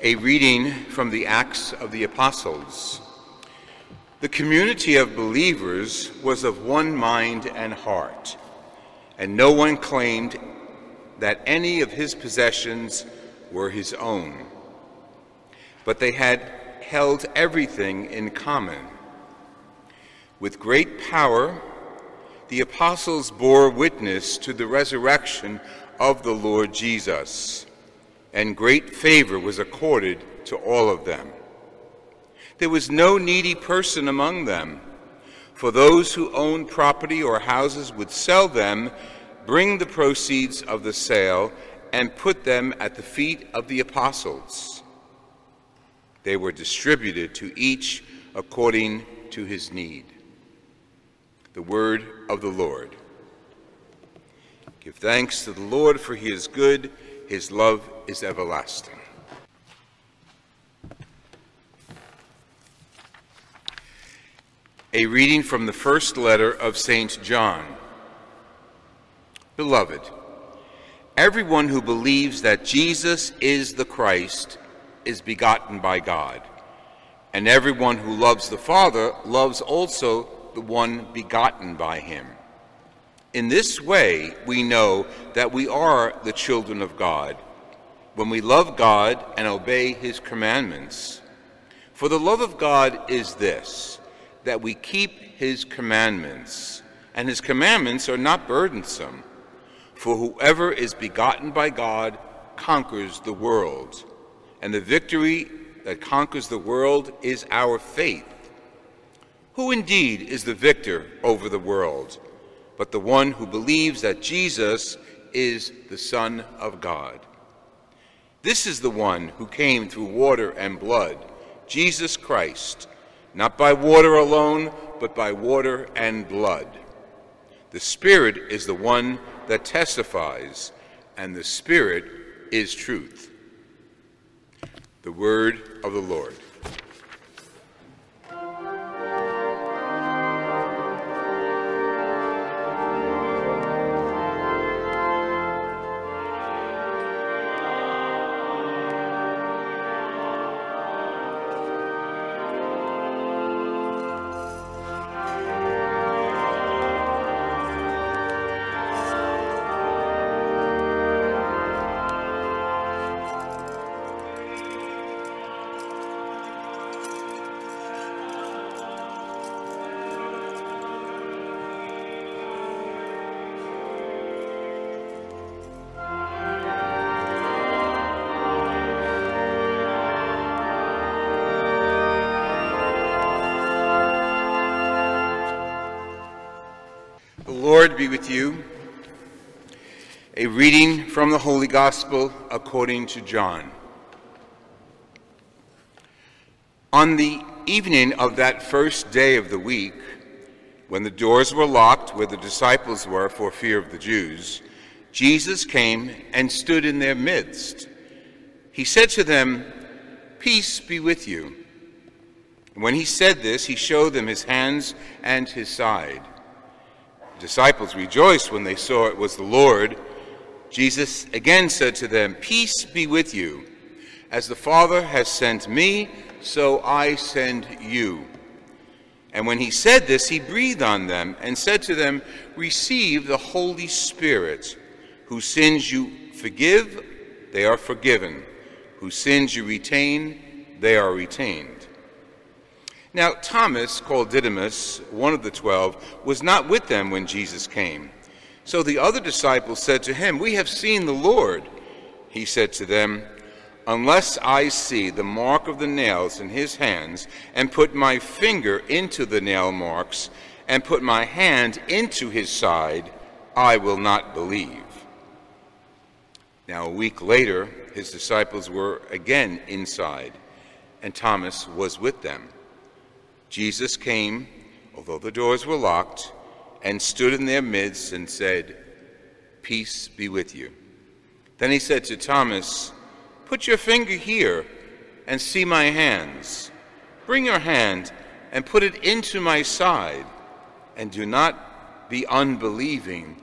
A reading from the Acts of the Apostles. The community of believers was of one mind and heart, and no one claimed that any of his possessions were his own, but they had held everything in common. With great power, the apostles bore witness to the resurrection of the Lord Jesus and great favor was accorded to all of them. There was no needy person among them, for those who owned property or houses would sell them, bring the proceeds of the sale, and put them at the feet of the apostles. They were distributed to each according to his need. The word of the Lord. Give thanks to the Lord, for he is good his love is everlasting. A reading from the first letter of St. John. Beloved, everyone who believes that Jesus is the Christ is begotten by God, and everyone who loves the Father loves also the one begotten by him. In this way, we know that we are the children of God, when we love God and obey his commandments. For the love of God is this, that we keep his commandments, and his commandments are not burdensome. For whoever is begotten by God conquers the world, and the victory that conquers the world is our faith. Who indeed is the victor over the world? But the one who believes that Jesus is the Son of God. This is the one who came through water and blood, Jesus Christ, not by water alone, but by water and blood. The Spirit is the one that testifies, and the Spirit is truth. The word of the Lord. Lord be with you. A reading from the Holy Gospel according to John. On the evening of that first day of the week, when the doors were locked where the disciples were for fear of the Jews, Jesus came and stood in their midst. He said to them, Peace be with you. when he said this, he showed them his hands and his side disciples rejoiced when they saw it was the Lord. Jesus again said to them, Peace be with you. As the Father has sent me, so I send you. And when he said this, he breathed on them and said to them, Receive the Holy Spirit. Whose sins you forgive, they are forgiven. Whose sins you retain, they are retained. Now, Thomas, called Didymus, one of the twelve, was not with them when Jesus came. So the other disciples said to him, We have seen the Lord. He said to them, Unless I see the mark of the nails in his hands, and put my finger into the nail marks, and put my hand into his side, I will not believe. Now, a week later, his disciples were again inside, and Thomas was with them. Jesus came, although the doors were locked, and stood in their midst and said, Peace be with you. Then he said to Thomas, Put your finger here and see my hands. Bring your hand and put it into my side, and do not be unbelieving,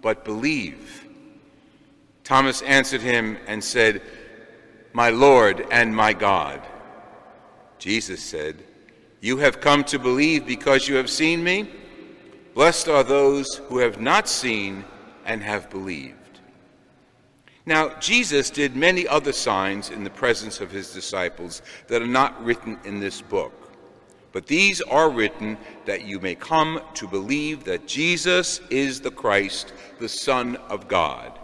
but believe. Thomas answered him and said, My Lord and my God. Jesus said, You have come to believe because you have seen me? Blessed are those who have not seen and have believed. Now, Jesus did many other signs in the presence of his disciples that are not written in this book. But these are written that you may come to believe that Jesus is the Christ, the Son of God,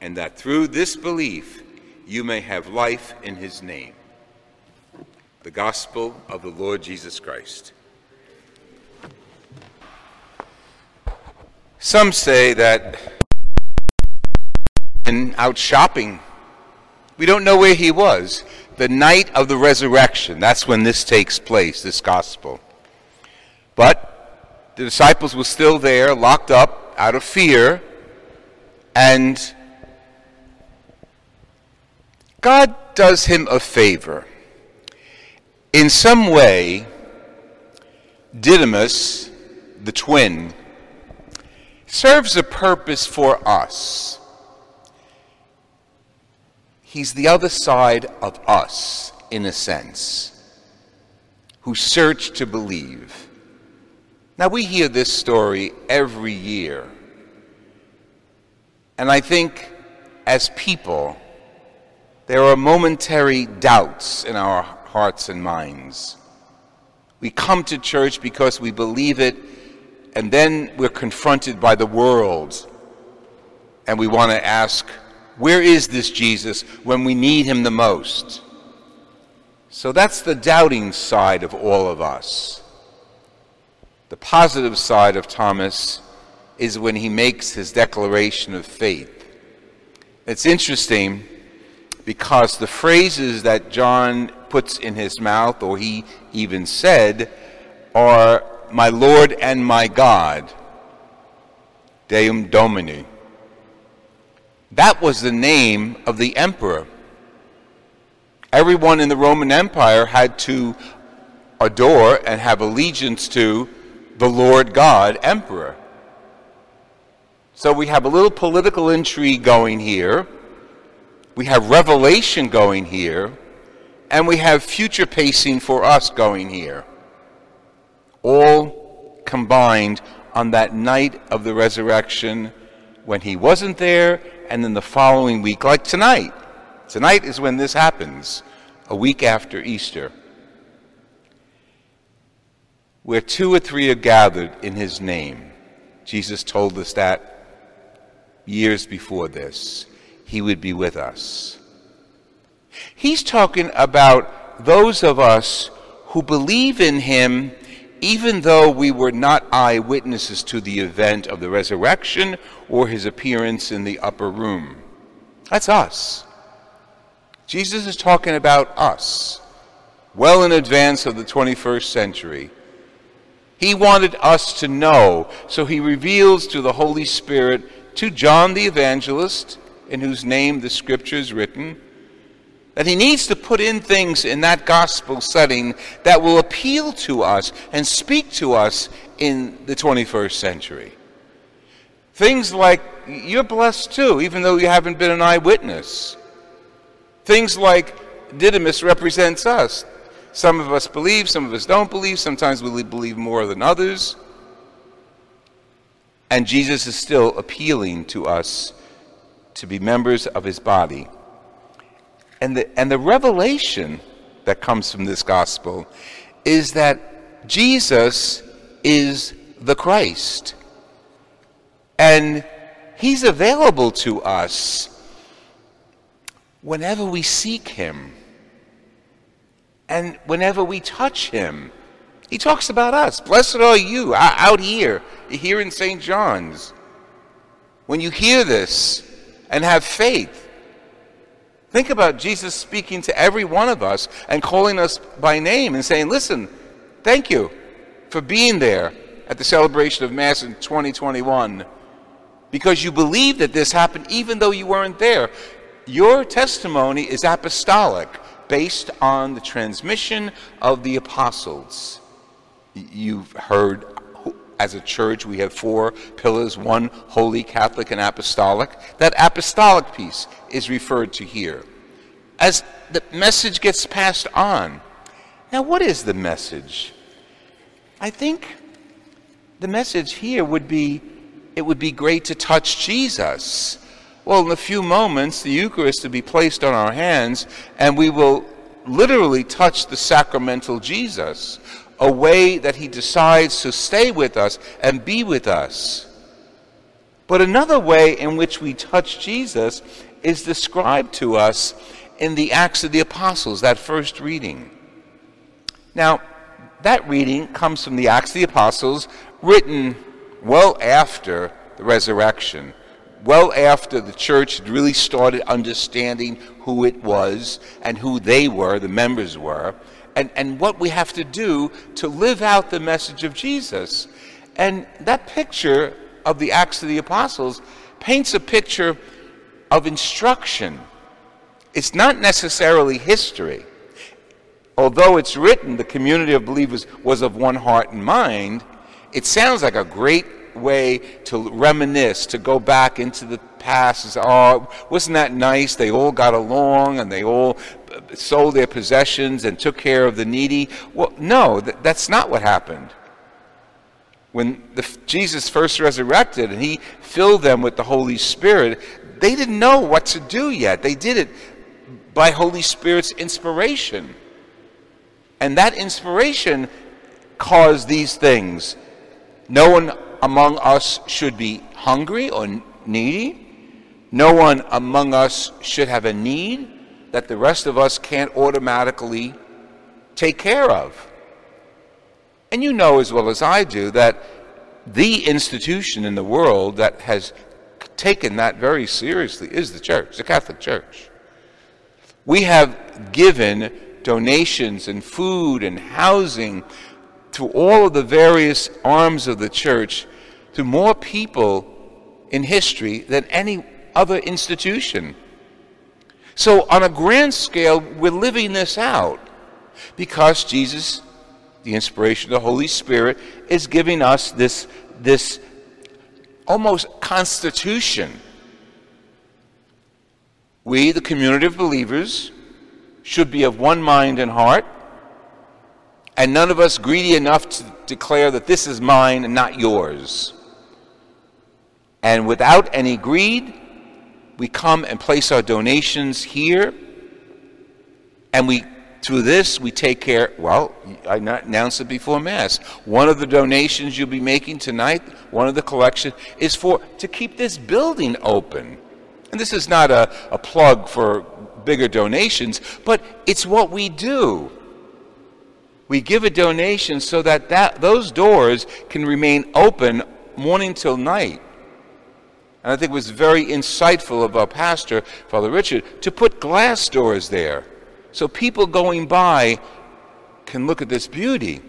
and that through this belief you may have life in his name. The Gospel of the Lord Jesus Christ. Some say that out shopping. We don't know where he was. The night of the resurrection, that's when this takes place, this gospel. But the disciples were still there, locked up out of fear, and God does him a favor. In some way, Didymus, the twin, serves a purpose for us. He's the other side of us, in a sense, who search to believe. Now, we hear this story every year. And I think as people, there are momentary doubts in our hearts and minds. We come to church because we believe it, and then we're confronted by the world, and we want to ask, where is this Jesus when we need him the most? So that's the doubting side of all of us. The positive side of Thomas is when he makes his declaration of faith. It's interesting because the phrases that John puts in his mouth, or he even said, are my Lord and my God, Deum Domini. That was the name of the emperor. Everyone in the Roman Empire had to adore and have allegiance to the Lord God, emperor. So we have a little political intrigue going here. We have revelation going here. And we have future pacing for us going here. All combined on that night of the resurrection when he wasn't there and then the following week, like tonight. Tonight is when this happens, a week after Easter. Where two or three are gathered in his name. Jesus told us that years before this. He would be with us. He's talking about those of us who believe in him even though we were not eyewitnesses to the event of the resurrection or his appearance in the upper room. That's us. Jesus is talking about us, well in advance of the 21st century. He wanted us to know, so he reveals to the Holy Spirit, to John the Evangelist, in whose name the scripture is written, that he needs to put in things in that gospel setting that will appeal to us and speak to us in the 21st century. Things like, you're blessed too, even though you haven't been an eyewitness. Things like, Didymus represents us. Some of us believe, some of us don't believe, sometimes we believe more than others. And Jesus is still appealing to us to be members of his body and the, and the revelation that comes from this gospel is that Jesus is the Christ. And he's available to us whenever we seek him and whenever we touch him He talks about us. Blessed are you out here, here in St. John's. When you hear this and have faith, think about Jesus speaking to every one of us and calling us by name and saying, Listen, thank you for being there at the celebration of Mass in 2021 because you believe that this happened even though you weren't there. Your testimony is apostolic based on the transmission of the apostles. You've heard as a church we have four pillars one holy, Catholic, and apostolic. That apostolic piece is referred to here. As the message gets passed on. Now, what is the message? I think the message here would be it would be great to touch Jesus. Well, in a few moments, the Eucharist will be placed on our hands, and we will literally touch the sacramental Jesus, a way that he decides to stay with us and be with us. But another way in which we touch Jesus is described to us in the Acts of the Apostles, that first reading. Now, that reading comes from the Acts of the Apostles, written well after the resurrection, well after the church had really started understanding who it was and who they were, the members were, and, and what we have to do to live out the message of Jesus. And that picture of the Acts of the Apostles paints a picture of instruction. It's not necessarily history. Although it's written the community of believers was of one heart and mind, it sounds like a great way to reminisce, to go back into the past and say, oh, wasn't that nice? They all got along and they all sold their possessions and took care of the needy. Well, no, th- that's not what happened. When the, Jesus first resurrected and he filled them with the Holy Spirit, they didn't know what to do yet. They did it by Holy Spirit's inspiration. And that inspiration caused these things no one among us should be hungry or needy. No one among us should have a need that the rest of us can't automatically take care of. And you know as well as I do that the institution in the world that has taken that very seriously is the church, the Catholic Church. We have given donations and food and housing to all of the various arms of the church to more people in history than any other institution. So, on a grand scale, we're living this out because Jesus, the inspiration of the Holy Spirit, is giving us this, this almost constitution. We, the community of believers, should be of one mind and heart and none of us greedy enough to declare that this is mine and not yours. And without any greed, we come and place our donations here, and we through this we take care. Well, I announced it before Mass. One of the donations you'll be making tonight, one of the collection, is for to keep this building open. And this is not a, a plug for bigger donations, but it's what we do. We give a donation so that, that those doors can remain open morning till night. And I think it was very insightful of our pastor, Father Richard, to put glass doors there so people going by can look at this beauty.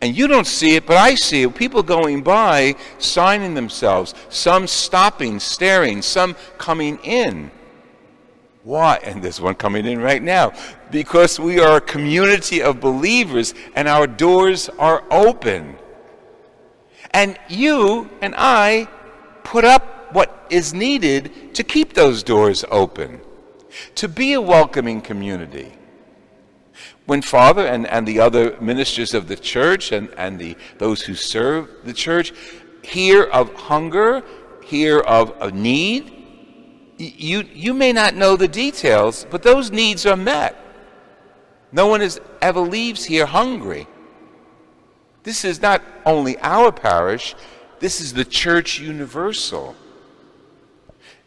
And you don't see it, but I see it. People going by, signing themselves, some stopping, staring, some coming in. Why? And there's one coming in right now. Because we are a community of believers and our doors are open. And you and I put up what is needed to keep those doors open, to be a welcoming community. When Father and, and the other ministers of the church and, and the, those who serve the church hear of hunger, hear of a need, you, you may not know the details, but those needs are met. No one is, ever leaves here hungry. This is not only our parish, this is the church universal.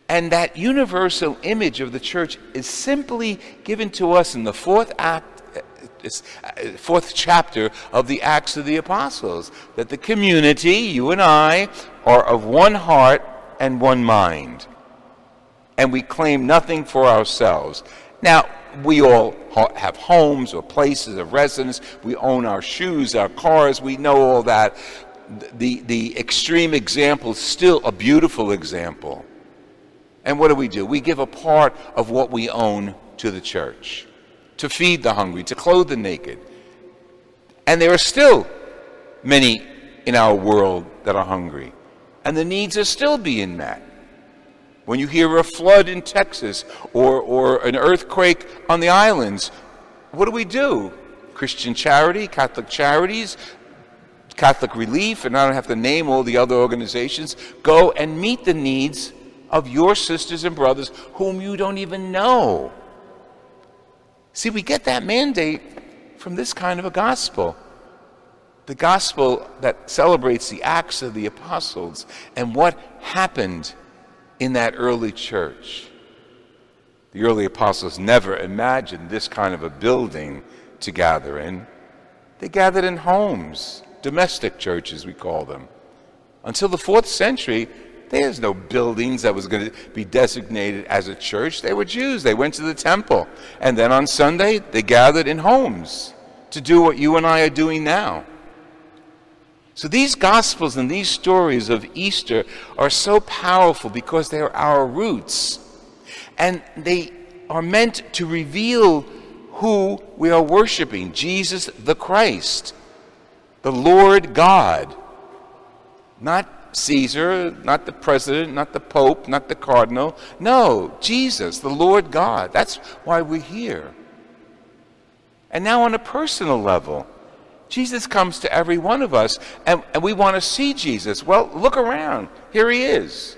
And that universal image of the church is simply given to us in the fourth act, uh, fourth chapter of the Acts of the Apostles that the community, you and I, are of one heart and one mind. And we claim nothing for ourselves. Now, we all have homes or places of residence. We own our shoes, our cars. We know all that. The, the extreme example is still a beautiful example. And what do we do? We give a part of what we own to the church to feed the hungry, to clothe the naked. And there are still many in our world that are hungry. And the needs are still being met. When you hear a flood in Texas or, or an earthquake on the islands, what do we do? Christian charity, Catholic charities, Catholic Relief, and I don't have to name all the other organizations, go and meet the needs of your sisters and brothers whom you don't even know. See, we get that mandate from this kind of a gospel. The gospel that celebrates the acts of the apostles and what happened in that early church. The early apostles never imagined this kind of a building to gather in. They gathered in homes, domestic churches, we call them. Until the fourth century, there's no buildings that was going to be designated as a church. They were Jews. They went to the temple. And then on Sunday, they gathered in homes to do what you and I are doing now. So these gospels and these stories of Easter are so powerful because they are our roots. And they are meant to reveal who we are worshiping Jesus the Christ, the Lord God. Not Caesar, not the president, not the pope, not the cardinal. No, Jesus, the Lord God. That's why we're here. And now, on a personal level, Jesus comes to every one of us, and, and we want to see Jesus. Well, look around. Here he is.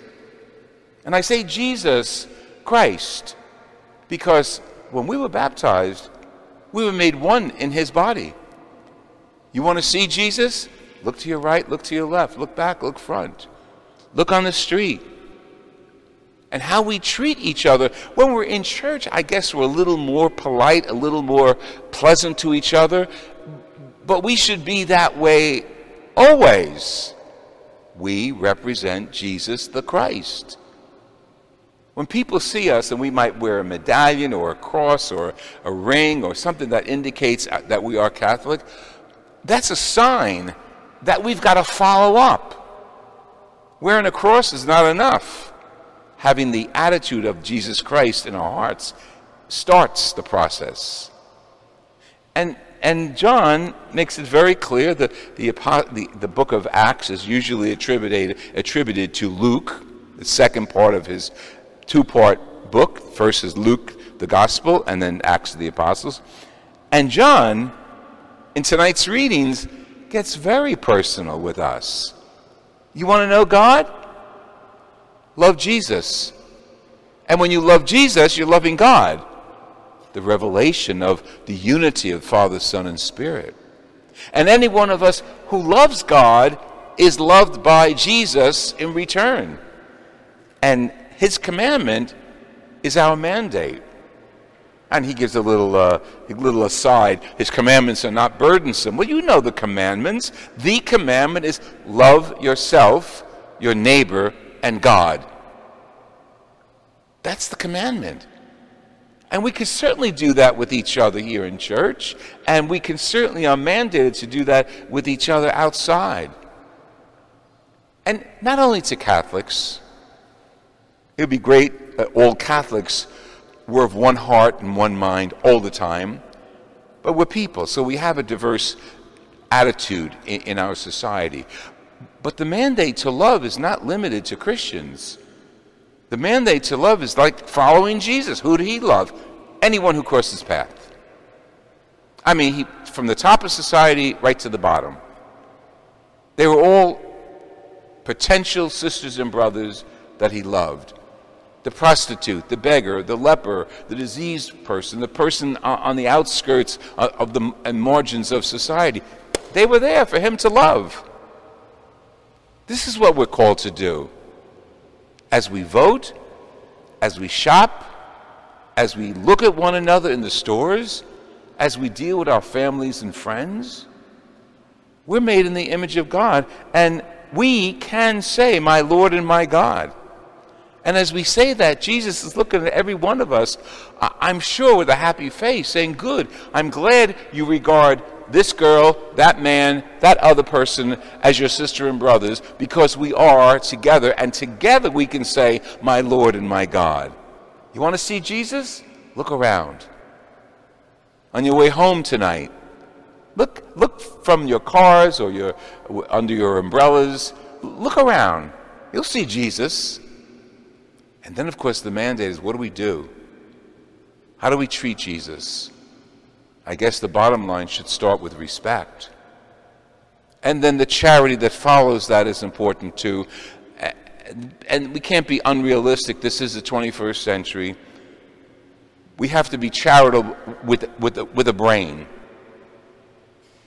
And I say Jesus Christ because when we were baptized, we were made one in his body. You want to see Jesus? Look to your right, look to your left, look back, look front. Look on the street. And how we treat each other. When we're in church, I guess we're a little more polite, a little more pleasant to each other. But we should be that way always. We represent Jesus the Christ. When people see us and we might wear a medallion or a cross or a ring or something that indicates uh, that we are Catholic, that's a sign that we've got to follow up. Wearing a cross is not enough. Having the attitude of Jesus Christ in our hearts starts the process. And, and John makes it very clear that the, the, the book of Acts is usually attributed, attributed to Luke, the second part of his two part book. First is Luke, the Gospel, and then Acts of the Apostles. And John, in tonight's readings, gets very personal with us. You want to know God? Love Jesus. And when you love Jesus, you're loving God. The revelation of the unity of Father, Son, and Spirit. And any one of us who loves God is loved by Jesus in return. And his commandment is our mandate. And he gives a little, uh, a little aside. His commandments are not burdensome. Well, you know the commandments. The commandment is love yourself, your neighbor, and God. That's the commandment. And we can certainly do that with each other here in church, and we can certainly are mandated to do that with each other outside. And not only to Catholics, it would be great that all Catholics we're of one heart and one mind all the time, but we're people, so we have a diverse attitude in, in our society. But the mandate to love is not limited to Christians. The mandate to love is like following Jesus. Who did he love? Anyone who crosses his path. I mean, he, from the top of society right to the bottom. They were all potential sisters and brothers that he loved the prostitute, the beggar, the leper, the diseased person, the person on the outskirts of the and margins of society. They were there for him to love. This is what we're called to do. As we vote, as we shop, as we look at one another in the stores, as we deal with our families and friends. We're made in the image of God, and we can say, My Lord and my God. And as we say that, Jesus is looking at every one of us, I'm sure, with a happy face, saying, Good, I'm glad you regard this girl, that man, that other person as your sister and brothers, because we are together, and together we can say, My Lord and my God. You want to see Jesus? Look around. On your way home tonight, look, look from your cars or your, under your umbrellas. Look around. You'll see Jesus. And then, of course, the mandate is what do we do? How do we treat Jesus? I guess the bottom line should start with respect. And then the charity that follows that is important too. And we can't be unrealistic. This is the 21st century. We have to be charitable with, with, with a brain.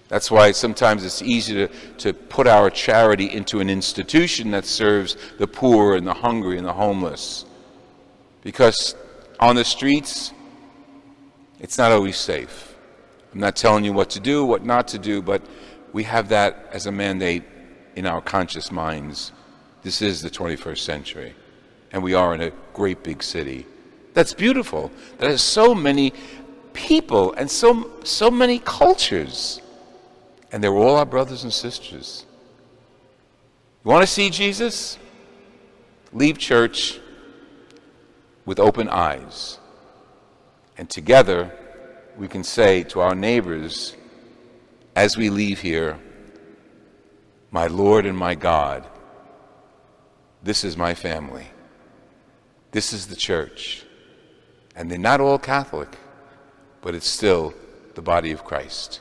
That's why sometimes it's easy to, to put our charity into an institution that serves the poor and the hungry and the homeless. Because on the streets, it's not always safe. I'm not telling you what to do, what not to do, but we have that as a mandate in our conscious minds. This is the 21st century, and we are in a great big city. That's beautiful. That has so many people and so, so many cultures. And they were all our brothers and sisters. You want to see Jesus? Leave church with open eyes. And together, we can say to our neighbors as we leave here, My Lord and my God, this is my family. This is the church. And they're not all Catholic, but it's still the body of Christ.